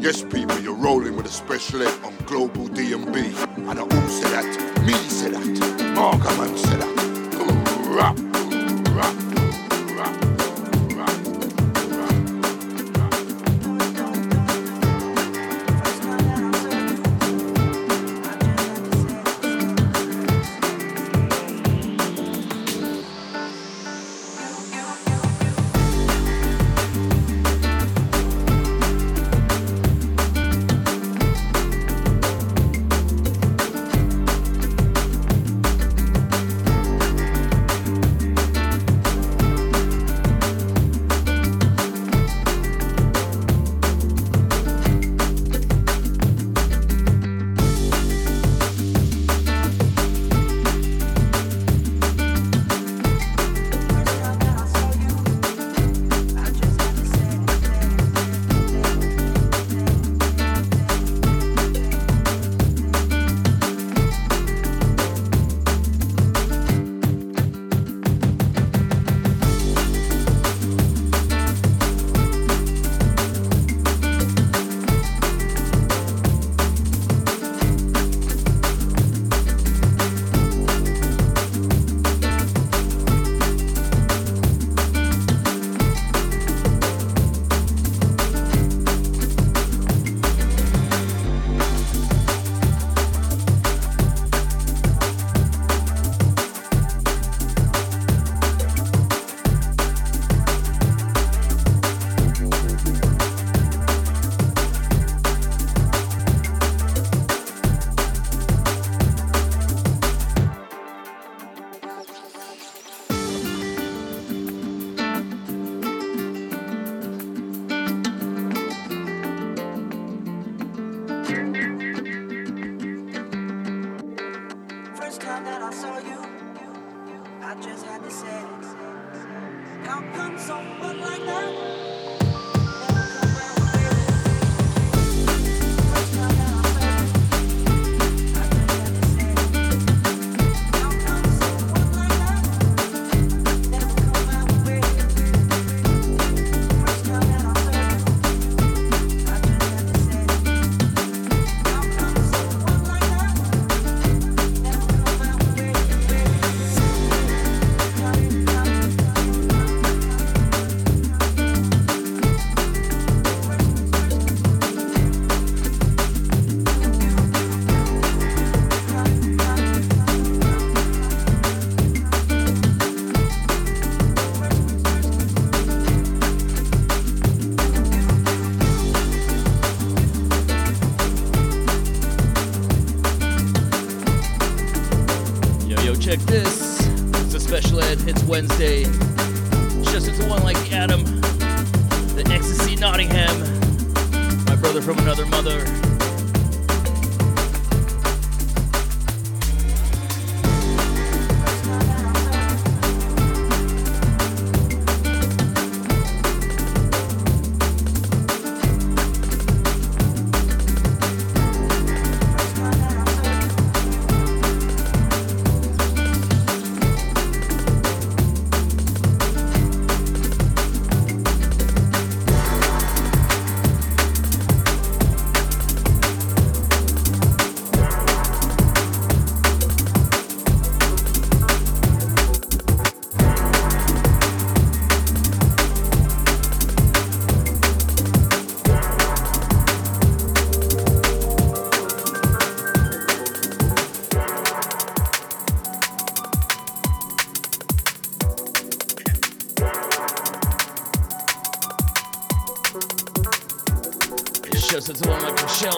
Yes, people, you're rolling with a special ed on Global DnB. And I know who said that? Me said that. Markham said that.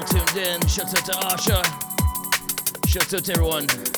Shouts out to Asha. Shouts out to everyone.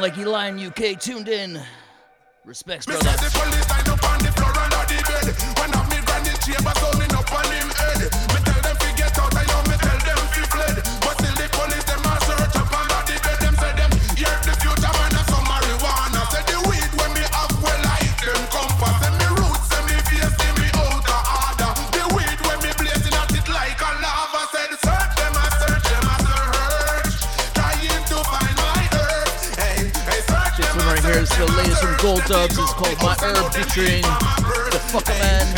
One like Eli in UK tuned in. Respects, brother. the Dubs is called My Herb featuring the Fuchaman.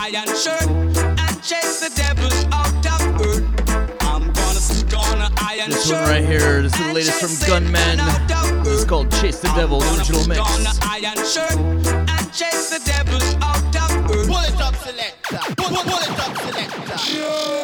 iron shirt and chase the devils out of earth. I'm gonna stick on iron this shirt. One right here, this is the latest from Gunmen. This is called Chase the Devil, original mix. On iron shirt and chase the out of earth. Pull it up, selector. Pull, pull it up, selector. Yeah.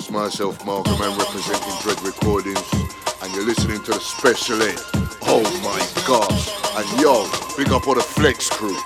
It's myself, Marco Man, representing Dread Recordings, and you're listening to the Special Ed. Oh my gosh! And yo, big up all the Flex crew.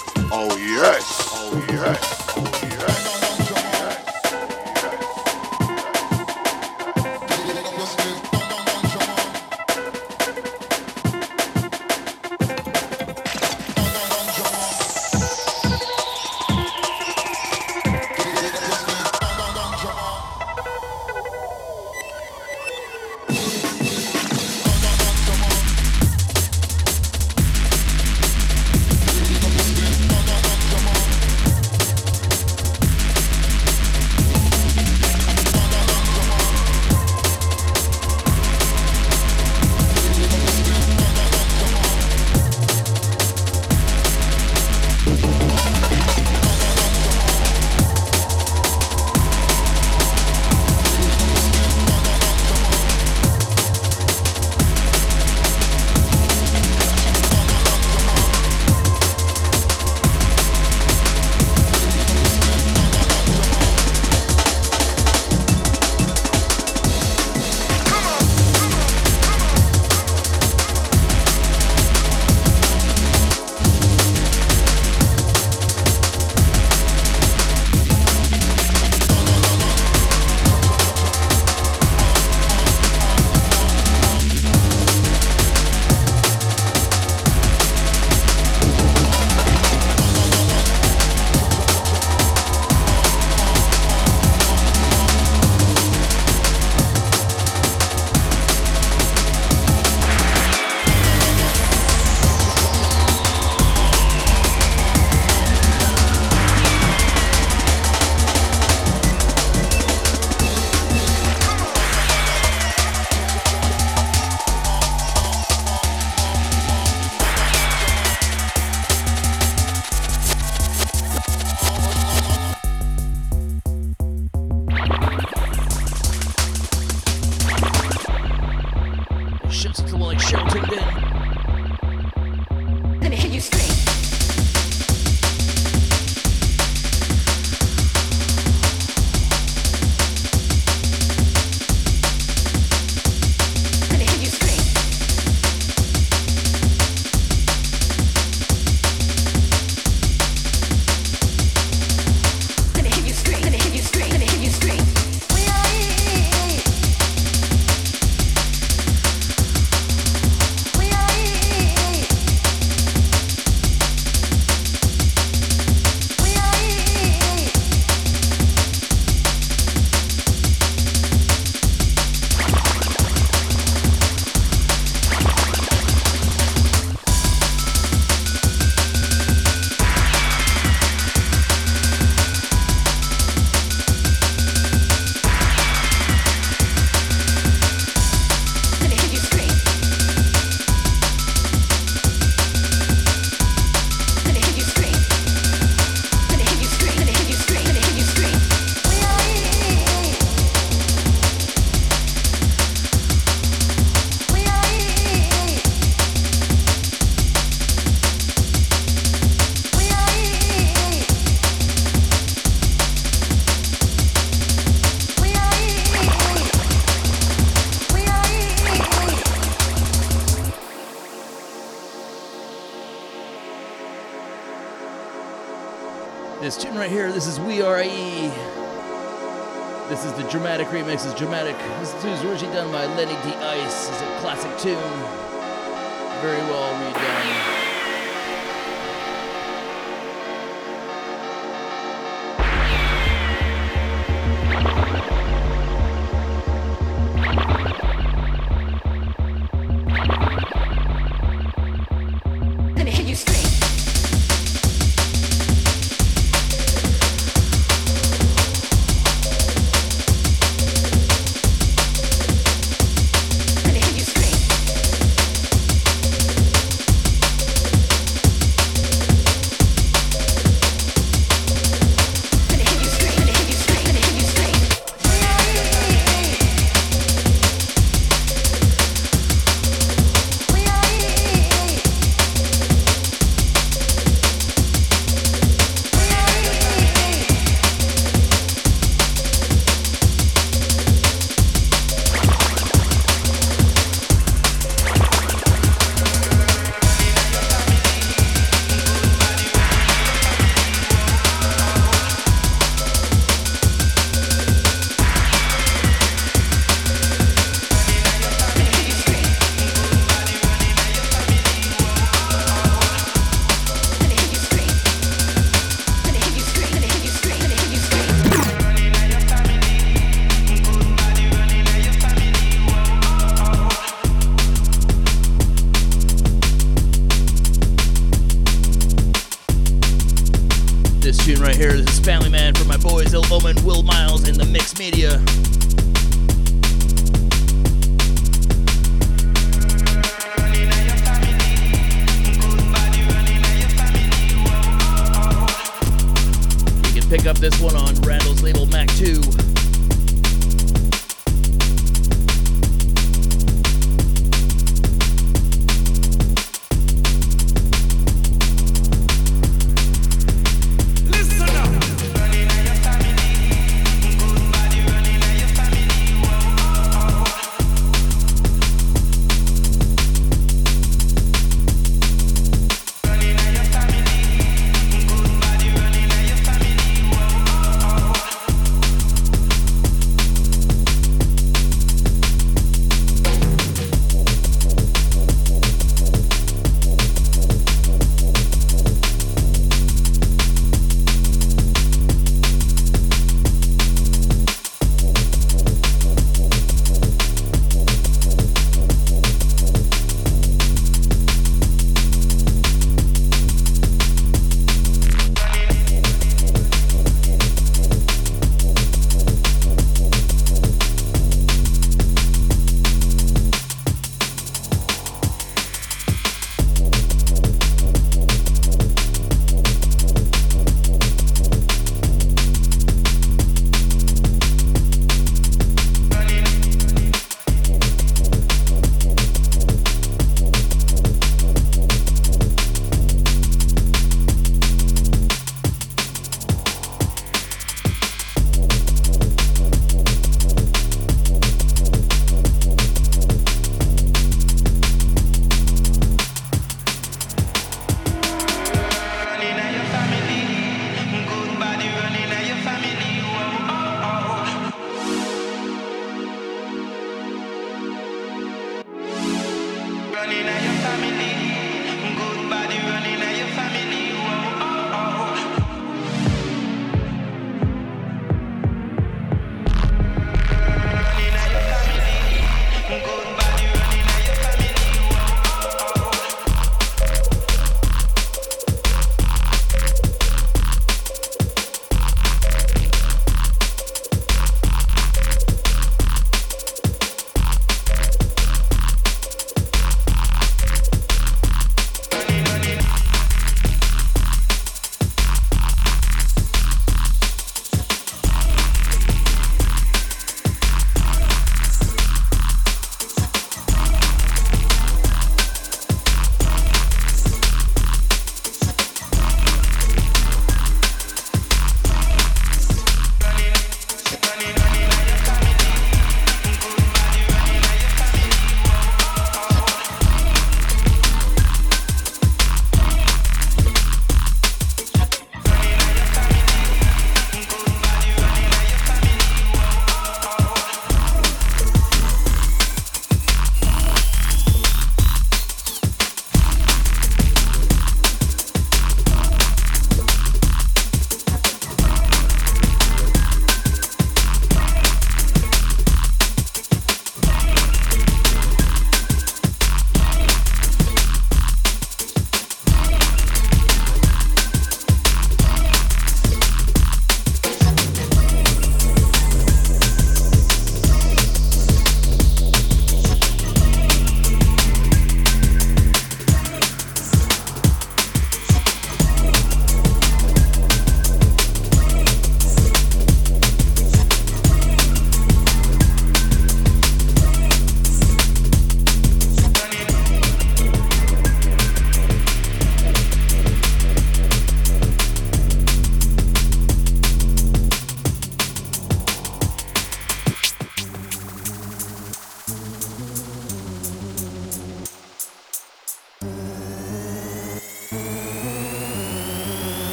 Remix is dRamatic. This is originally done by Lenni Dee Ice. It's a classic tune.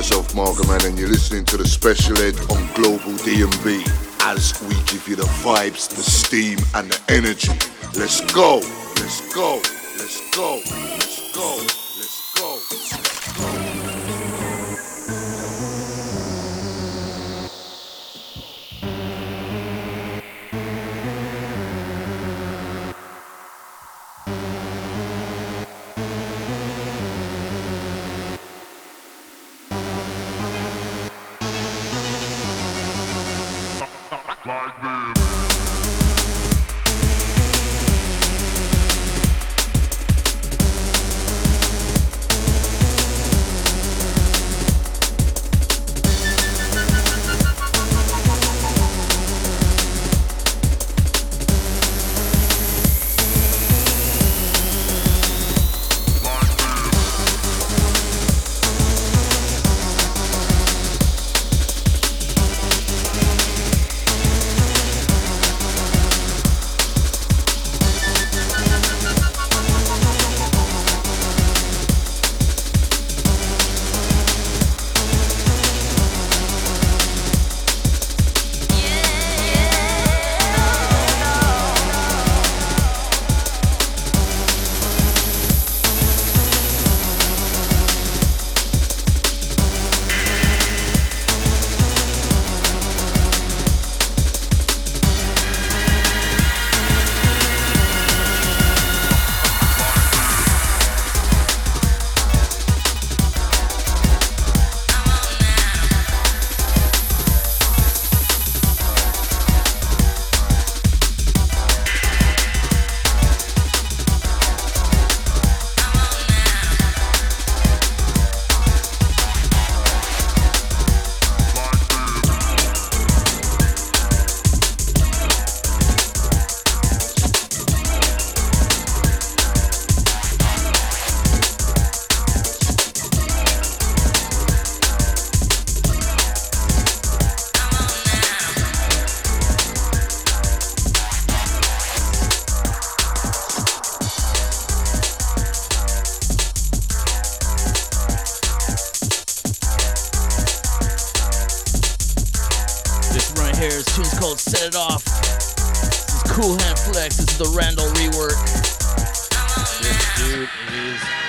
Myself, Man, and you're listening to the special ed on Global DnB as we give you the vibes, the steam, and the energy. Let's go, let's go, let's go, let's go. Cool Hand Flex. This is the Randall rework. This dude is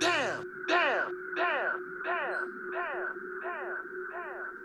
Damn, damn, damn, damn, damn, damn, damn.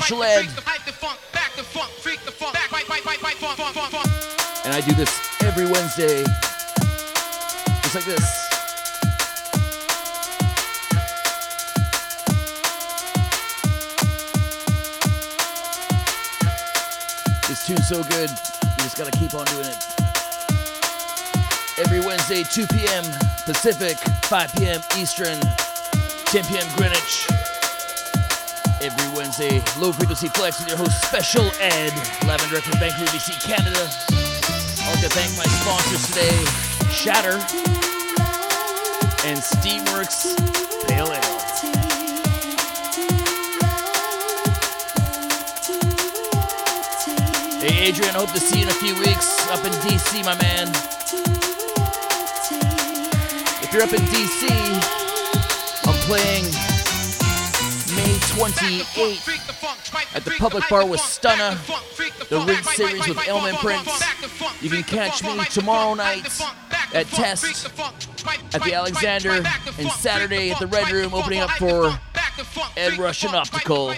Special Ed. And I do this every Wednesday, just like this. This tune's so good, you just gotta keep on doing it. Every Wednesday, 2 p.m. Pacific, 5 p.m. Eastern, 10 p.m. Greenwich. Every Wednesday, Low Frequency Flex with your host, Special Ed, live and direct from Vancouver, BC, Canada. I'd like to thank my sponsors today, Shatter and Steamworks Pale Ale. Hey Adrian, hope to see you in a few weeks up in DC, my man. If you're up in DC, I'm playing May 28th at the Public Bar with Stunna, the Rinse Series with Element Prince. You can catch me tomorrow night at Test at the Alexander and Saturday at the Red Room opening up for Ed Rush and Optical.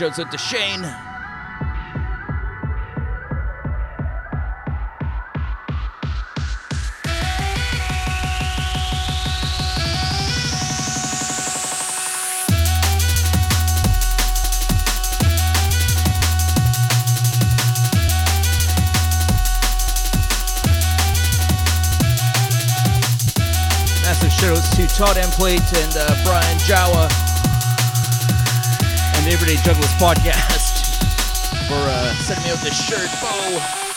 Shouts out to Shane. Massive shoutouts to Todd and uh, Brian Jawa the Everyday Junglist podcast for uh, sending me out this shirt. Bo.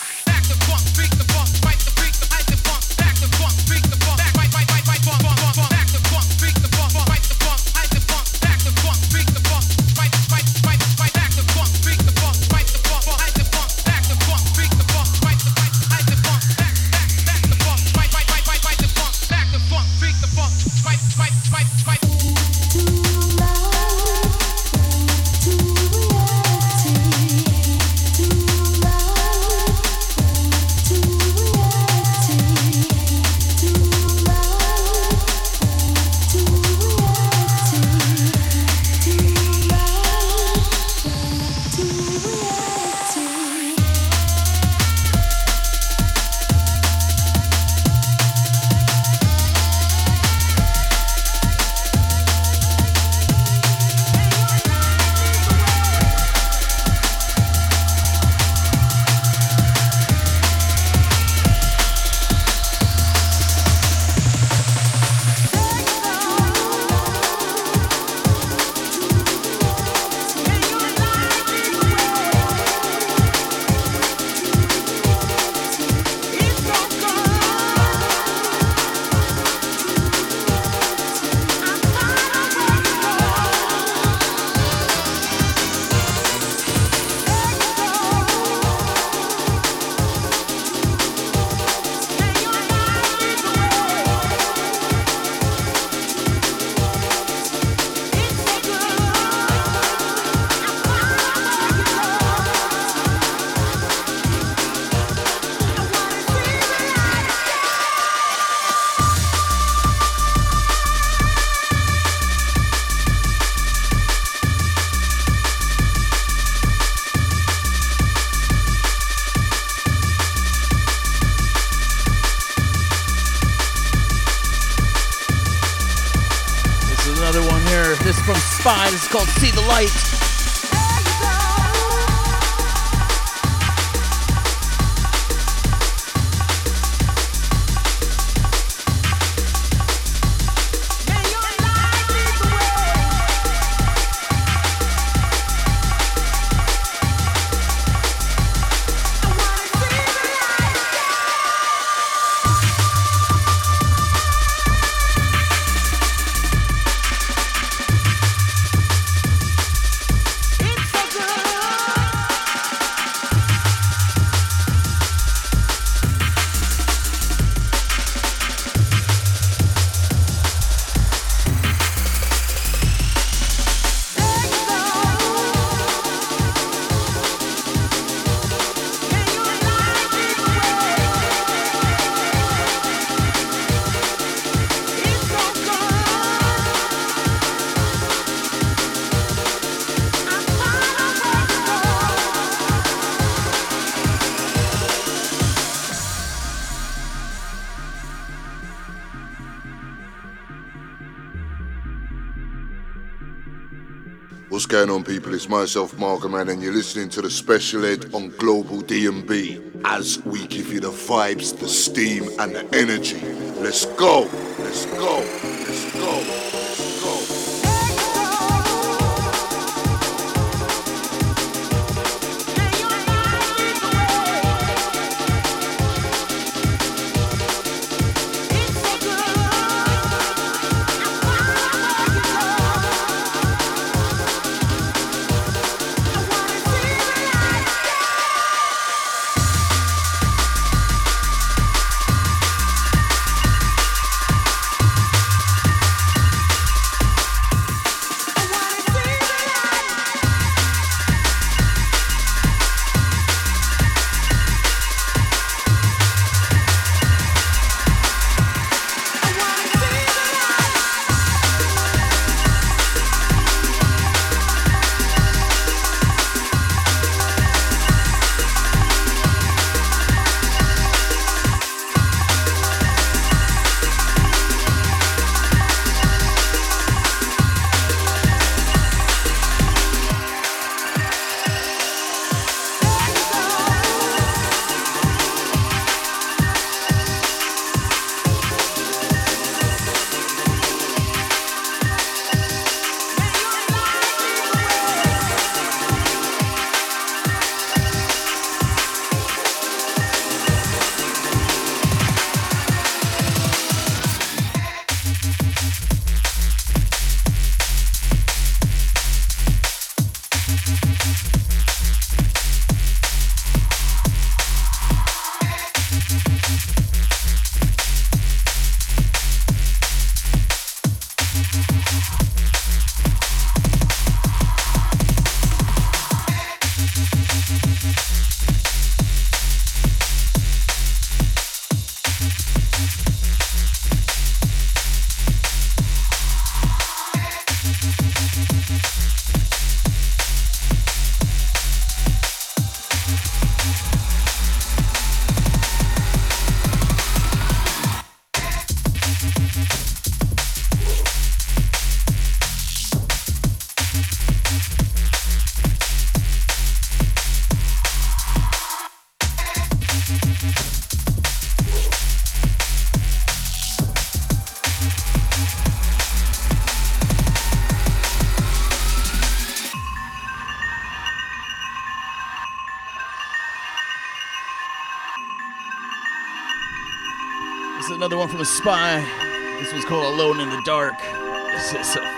Light. People? It's myself, Man, and you're listening to the special ed on Global DnB as we give you the vibes, the steam, and the energy. Let's go! Let's go! Let's go! Spy. This was called Alone in the Dark. This is a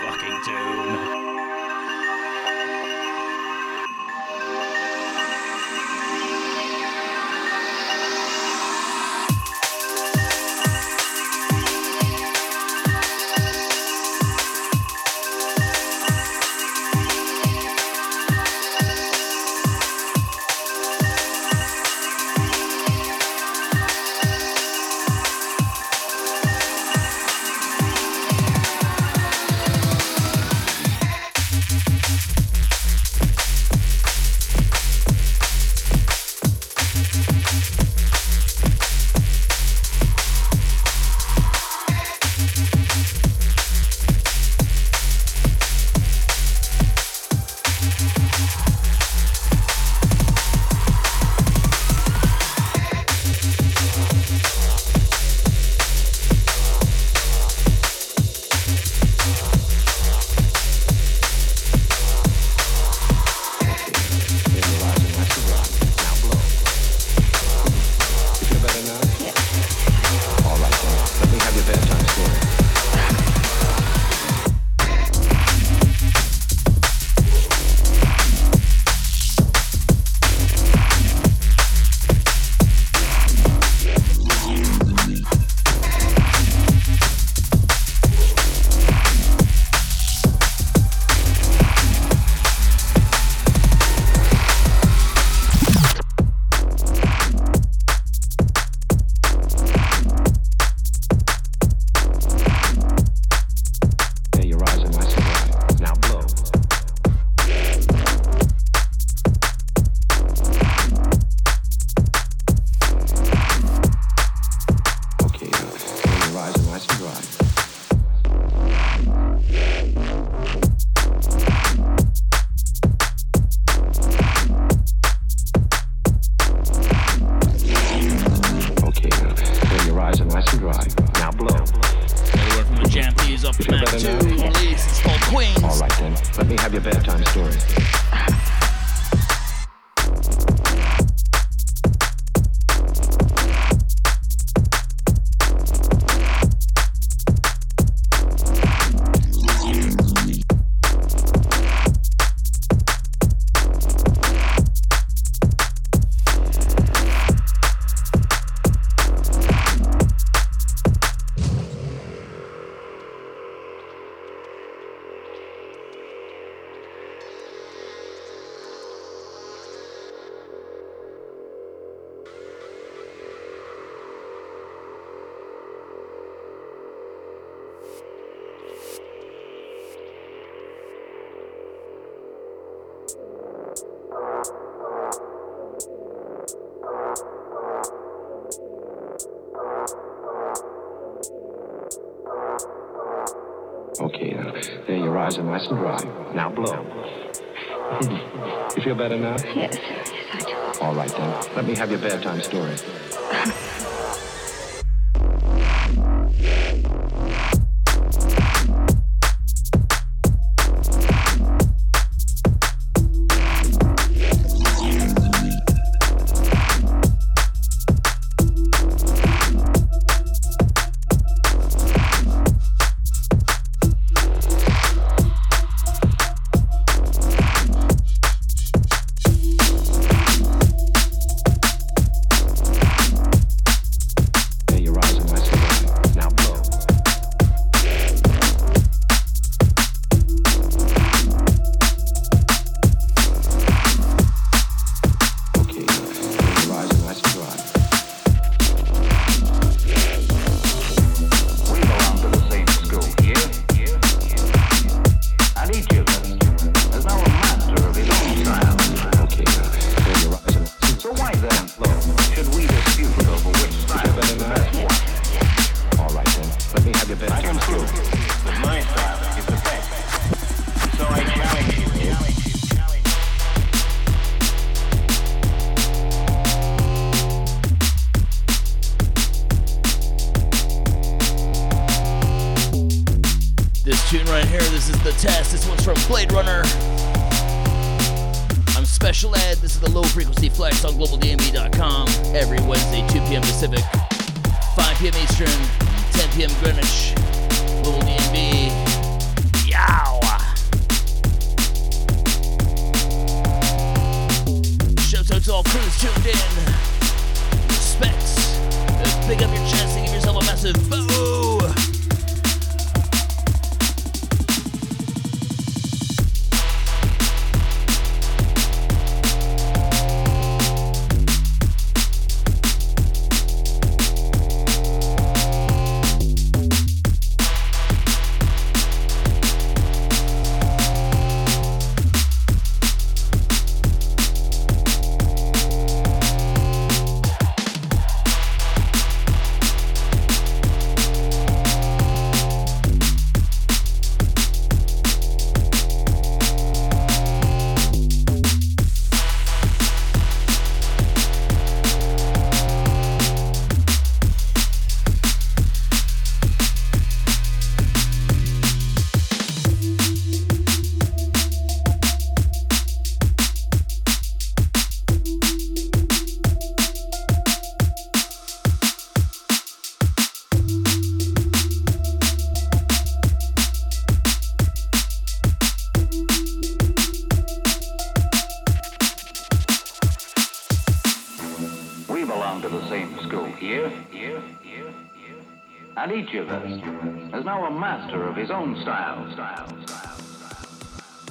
of his own style.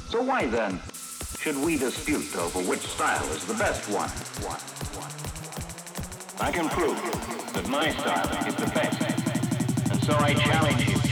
So why then should we dispute over which style is the best one? I can prove that my style is the best, and so I challenge you.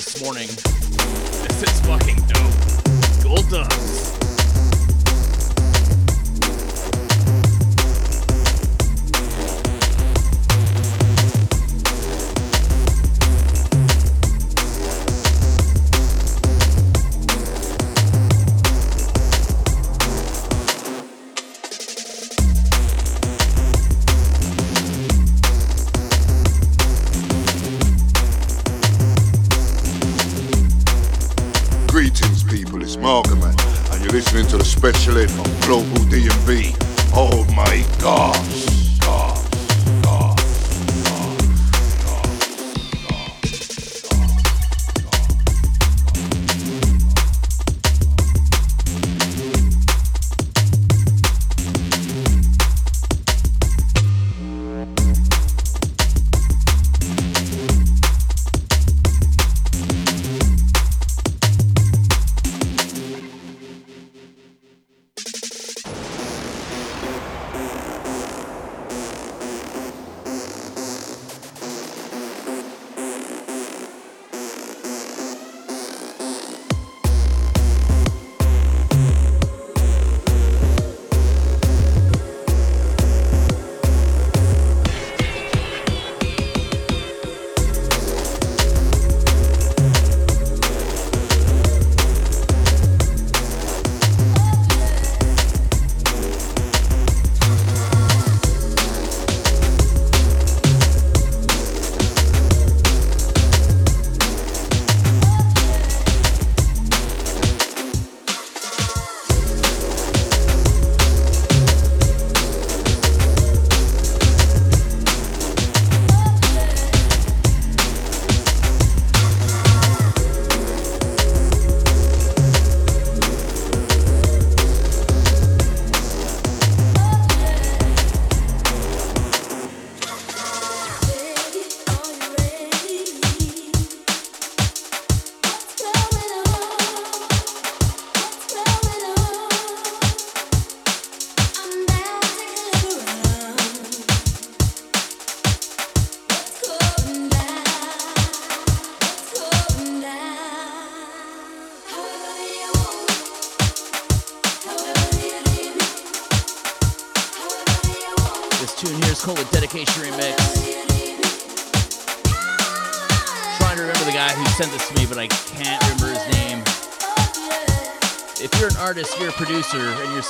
This morning.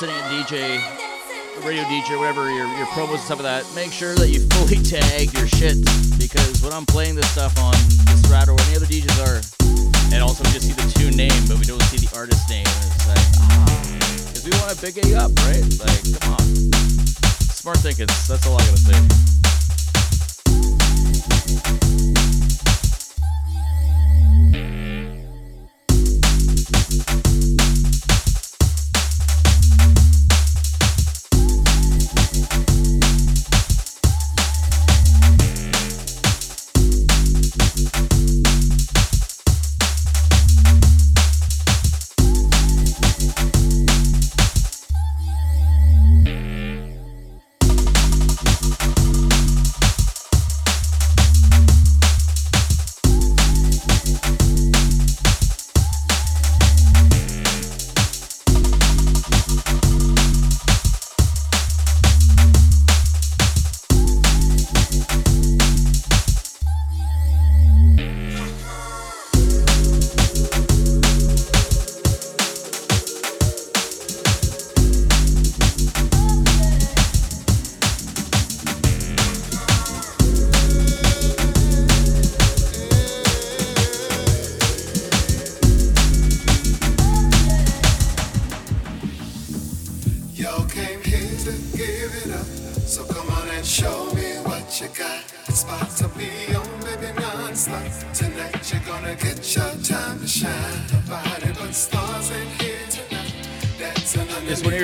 Sitting at DJ, radio DJ, whatever your, your promos and stuff like that, make sure that you fully tag your shit because when I'm playing this stuff on this Strato or any other DJs are, and also we just see the tune name, but we don't see the artist name. And it's like, ah, because we want to big A up, right? Like, come on. Smart thinking. That's all I gotta say.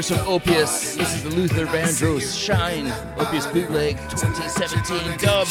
From Opius. This is the Luther Vandross Shine Opius Bootleg 2017 dub.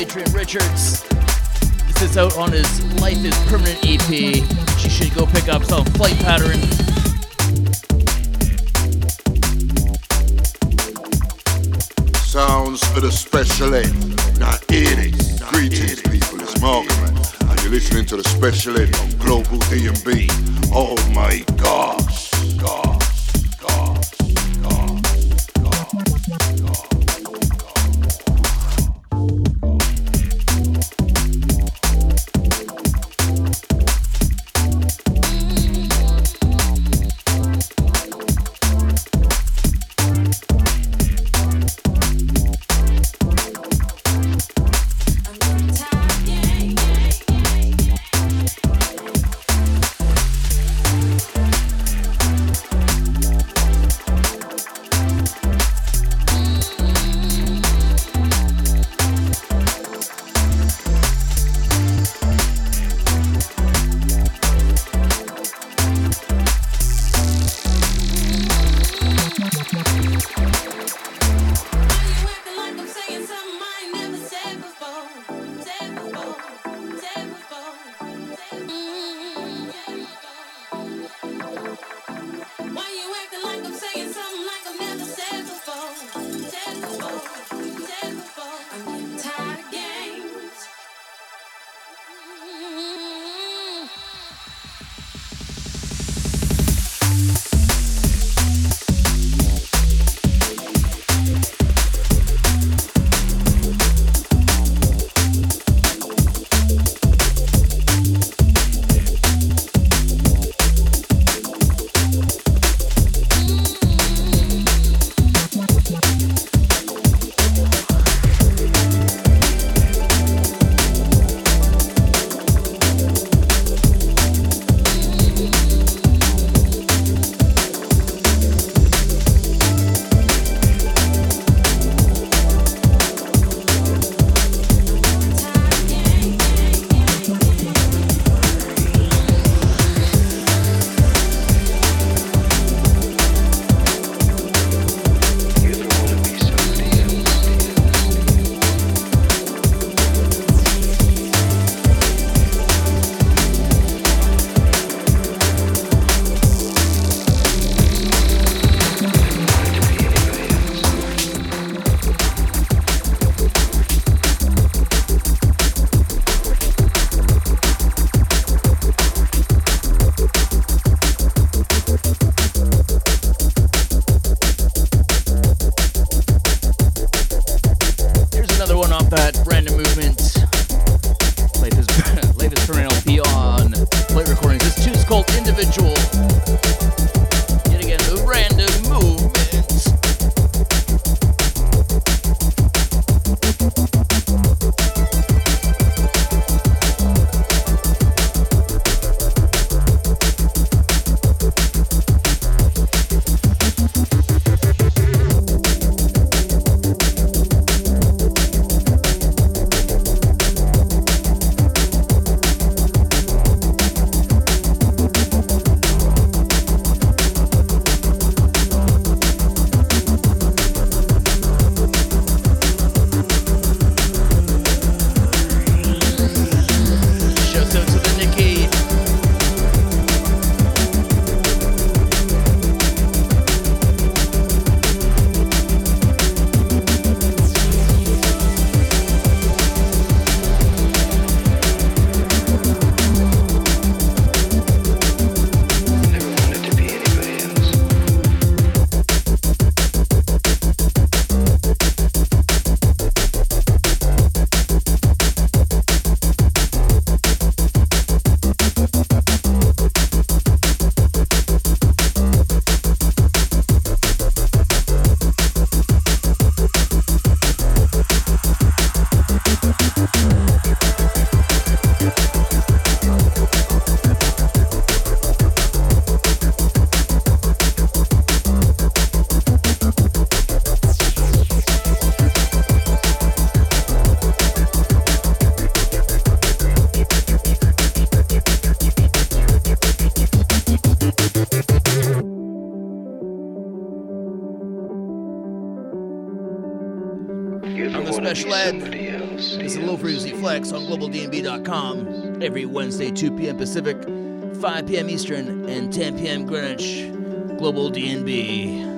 Adrian Richards. This is out on his Life is Permanent EP, you should go pick up. some Flight Pattern. Sounds for the special ed. Now hear this. Greetings, people. It's Margaret. And you're listening to the special ed on Global DnB. Oh my gosh. Every Wednesday, 2 p.m. Pacific, 5 p.m. Eastern, and 10 p.m. Greenwich. Global I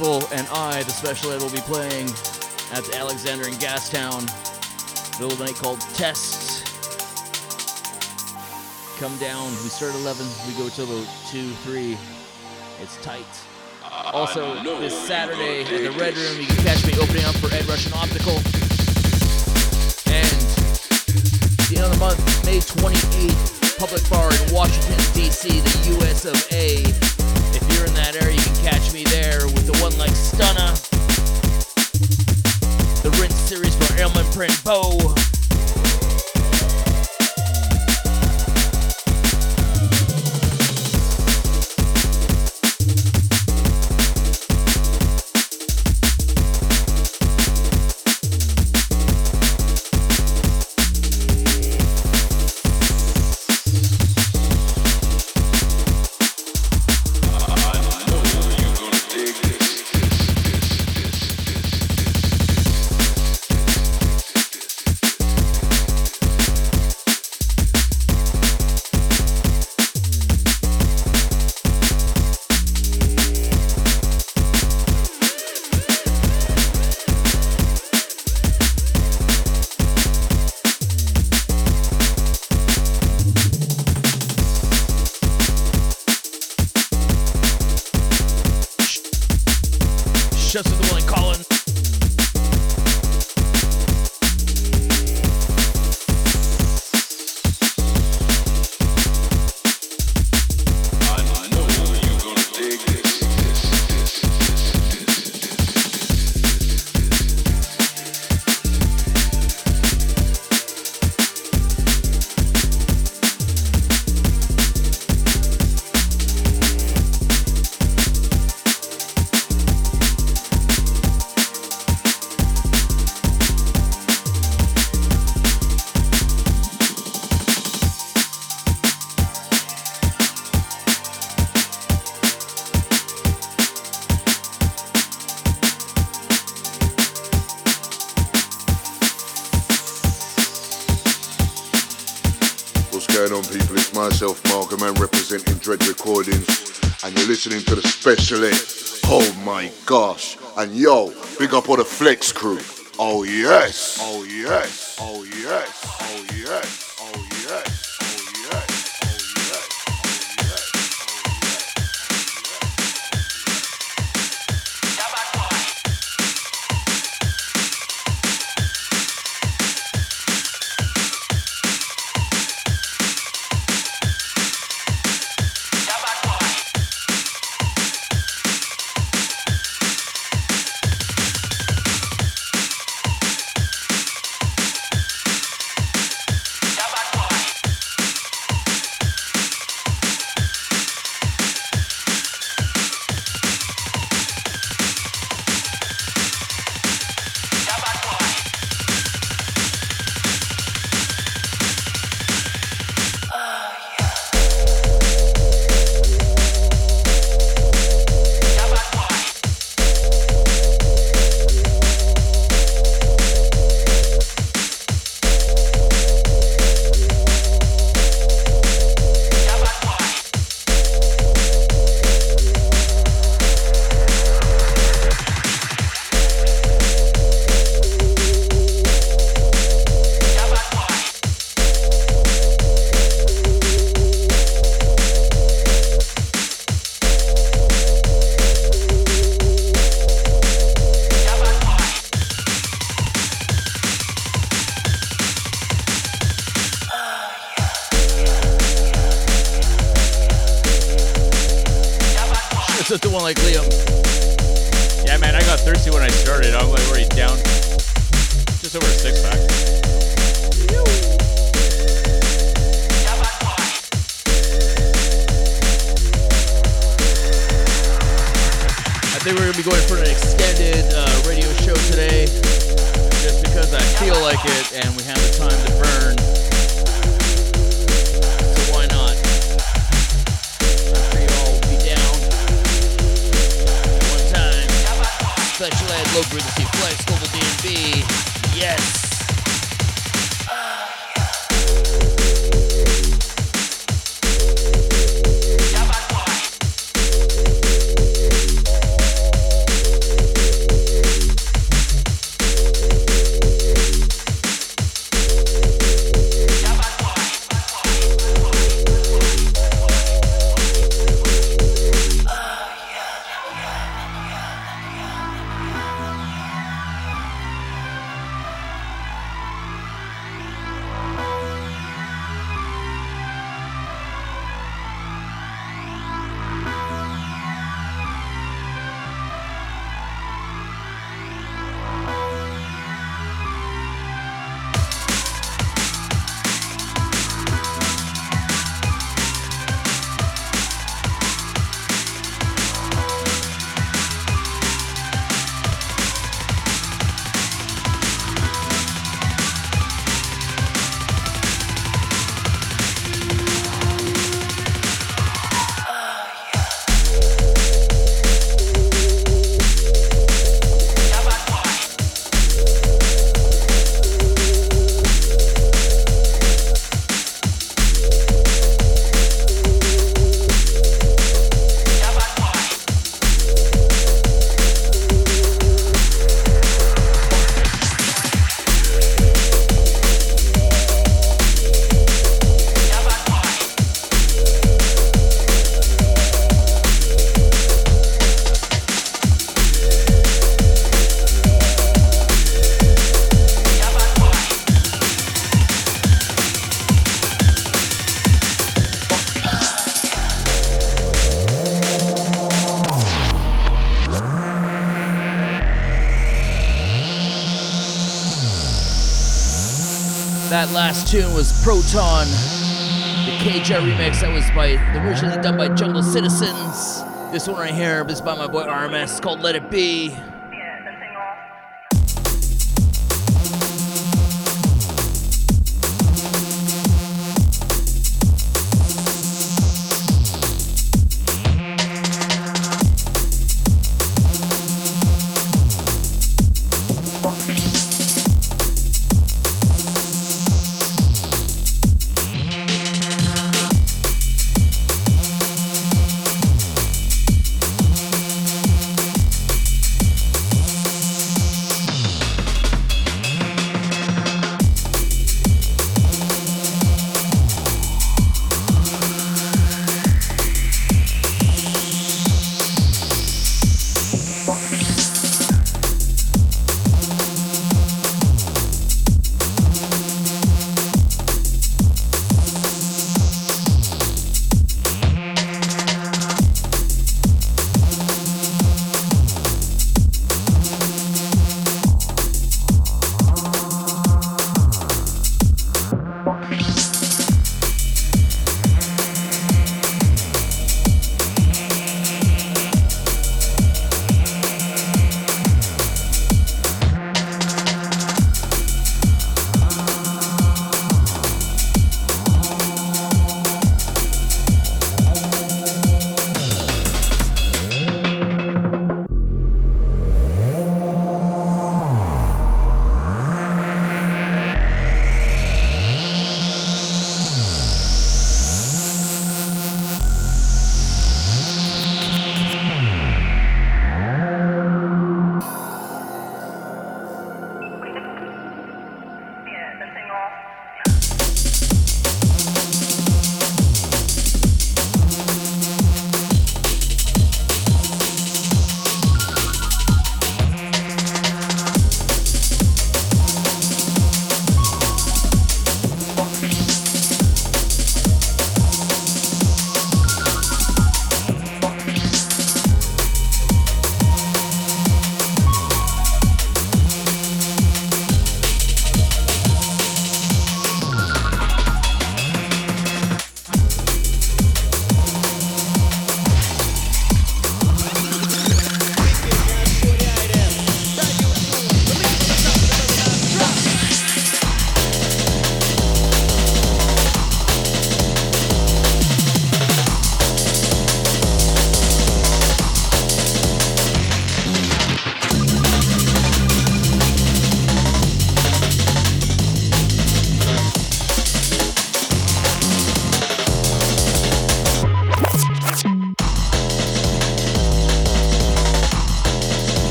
people, and I, the special ed, will be playing at the Alexander in Gastown. Middle of night called Tests. Come down. We start at 11. We go till about 2, 3. It's tight. Also, this Saturday at the Red Room, you can catch me opening up for Ed Rush and Optical. Big up all the Flex crew. Oh yes. Oh yes. Oh yes. Oh yes. Oh yes. Oh yes. That last tune was Proton, the K Jah remix that was by originally done by Jungle Citizenz. This one right here is by my boy RMS. Called Let It Be.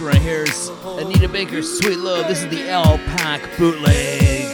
Right here is Anita Baker's Sweet Love. This is the L Pack bootleg.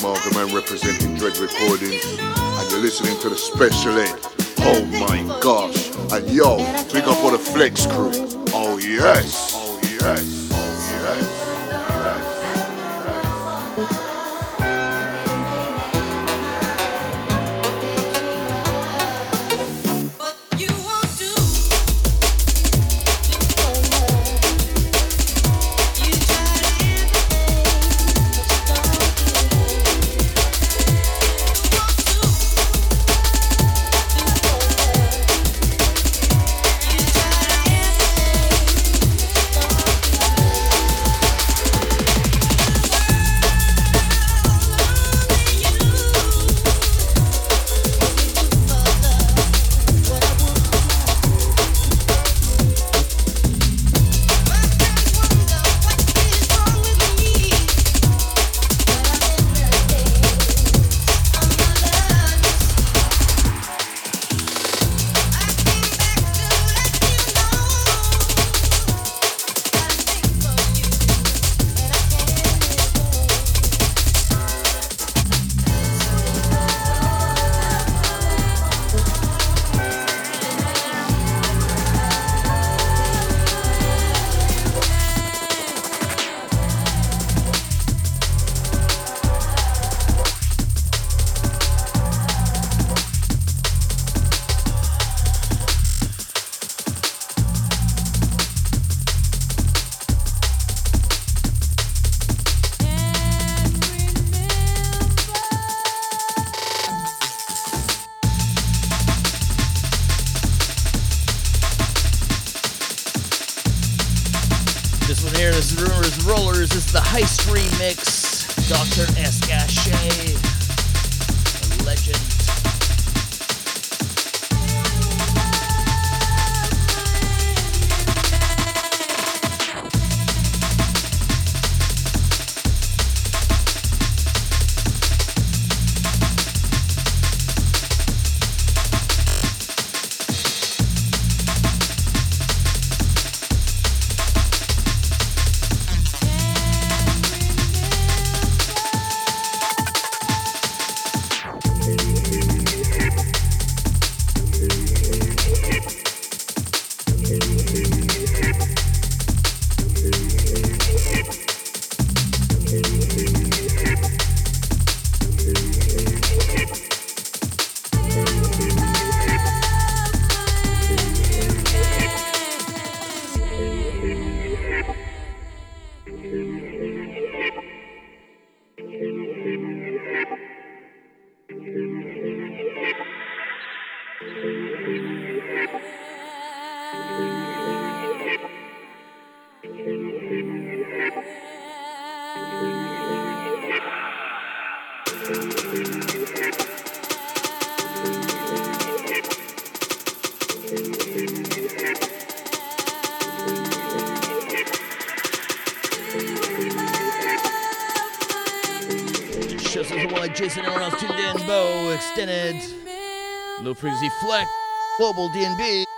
Markham, representing Dread Recordings, and you're listening to the Special Ed. Oh my gosh! And yo, pick up for the Flex crew. Oh yes! Oh yes! Global DNB.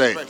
Especially.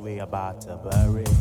We about to bury.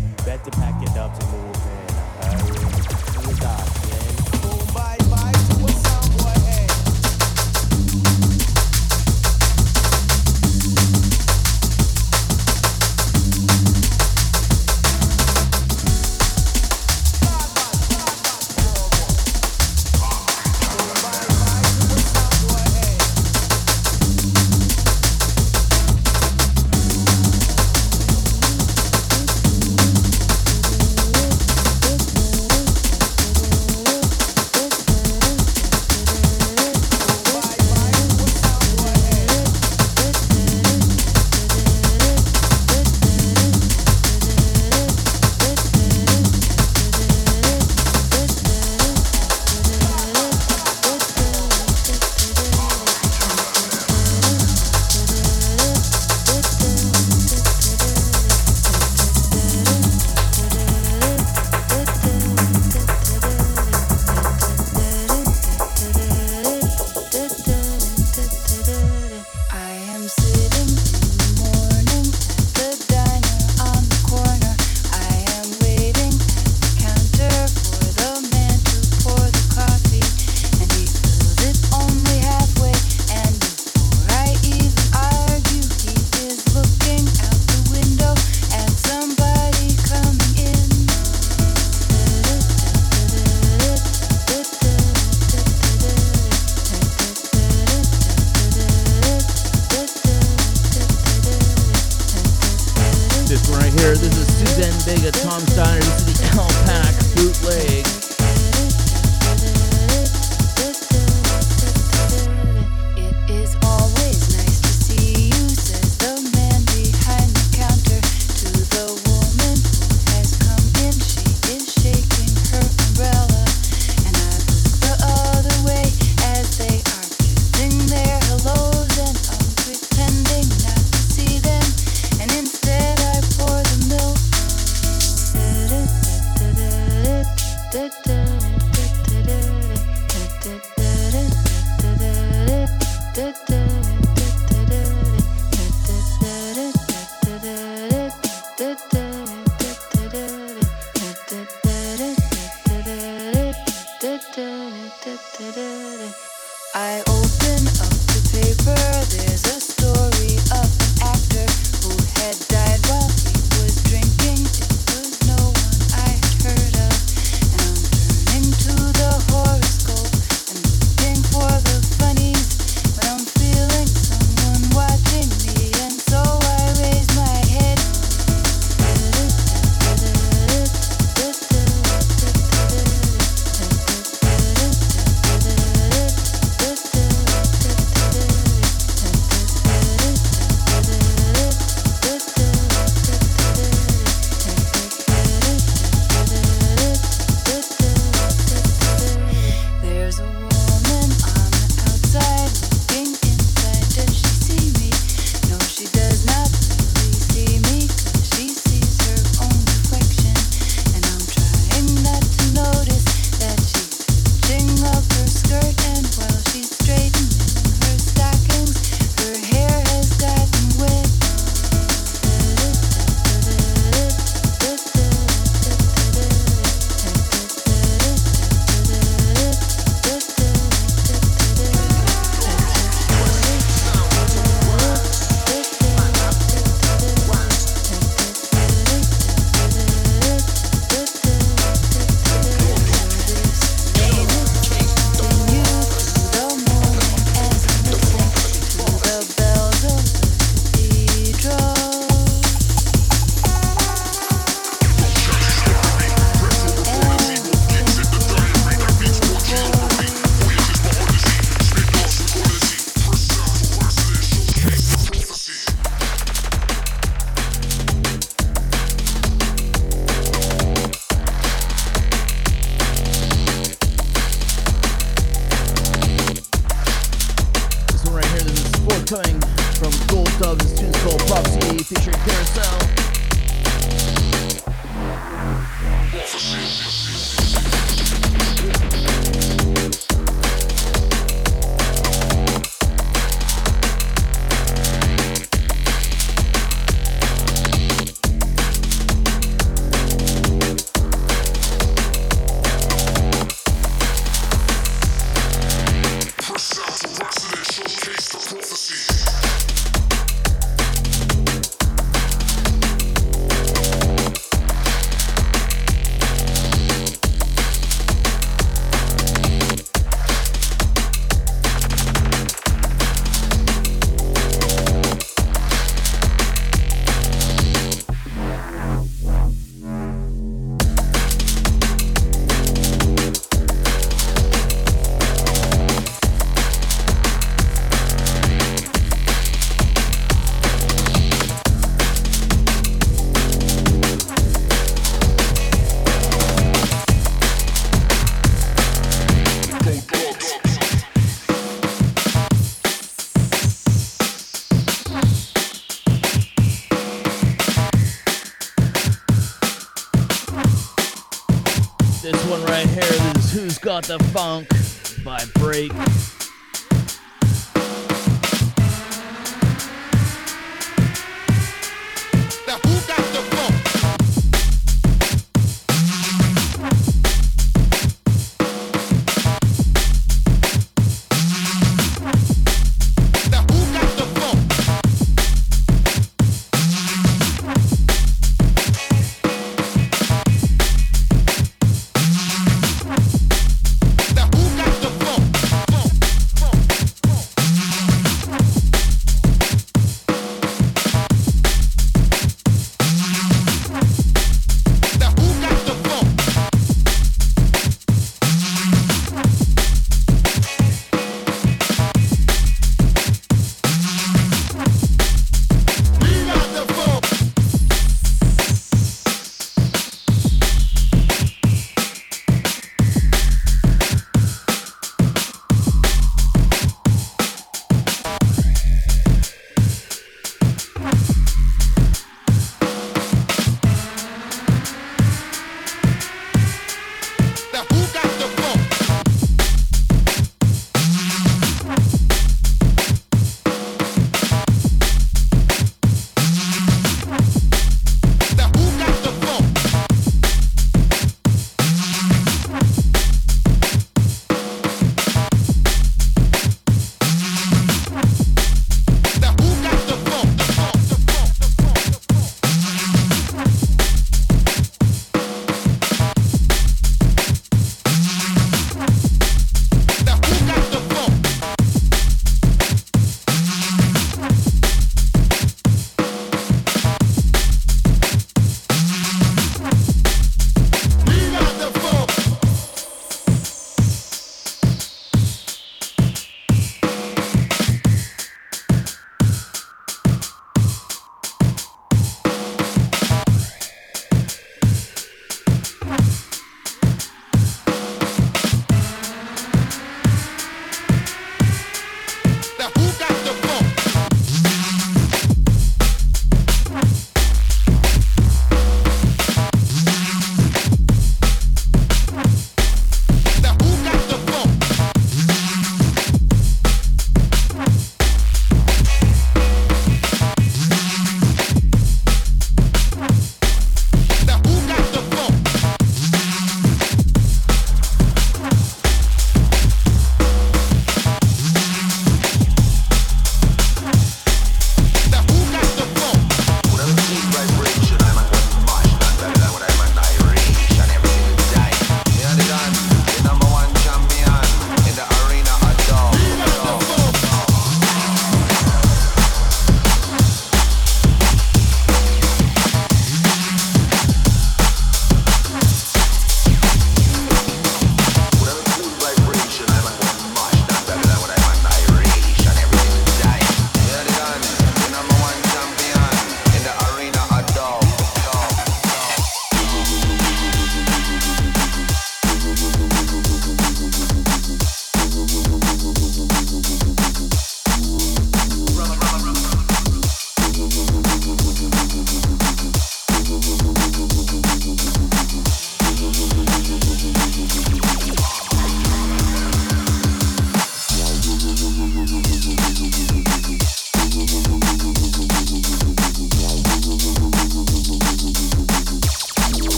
Funk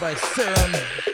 by Serum.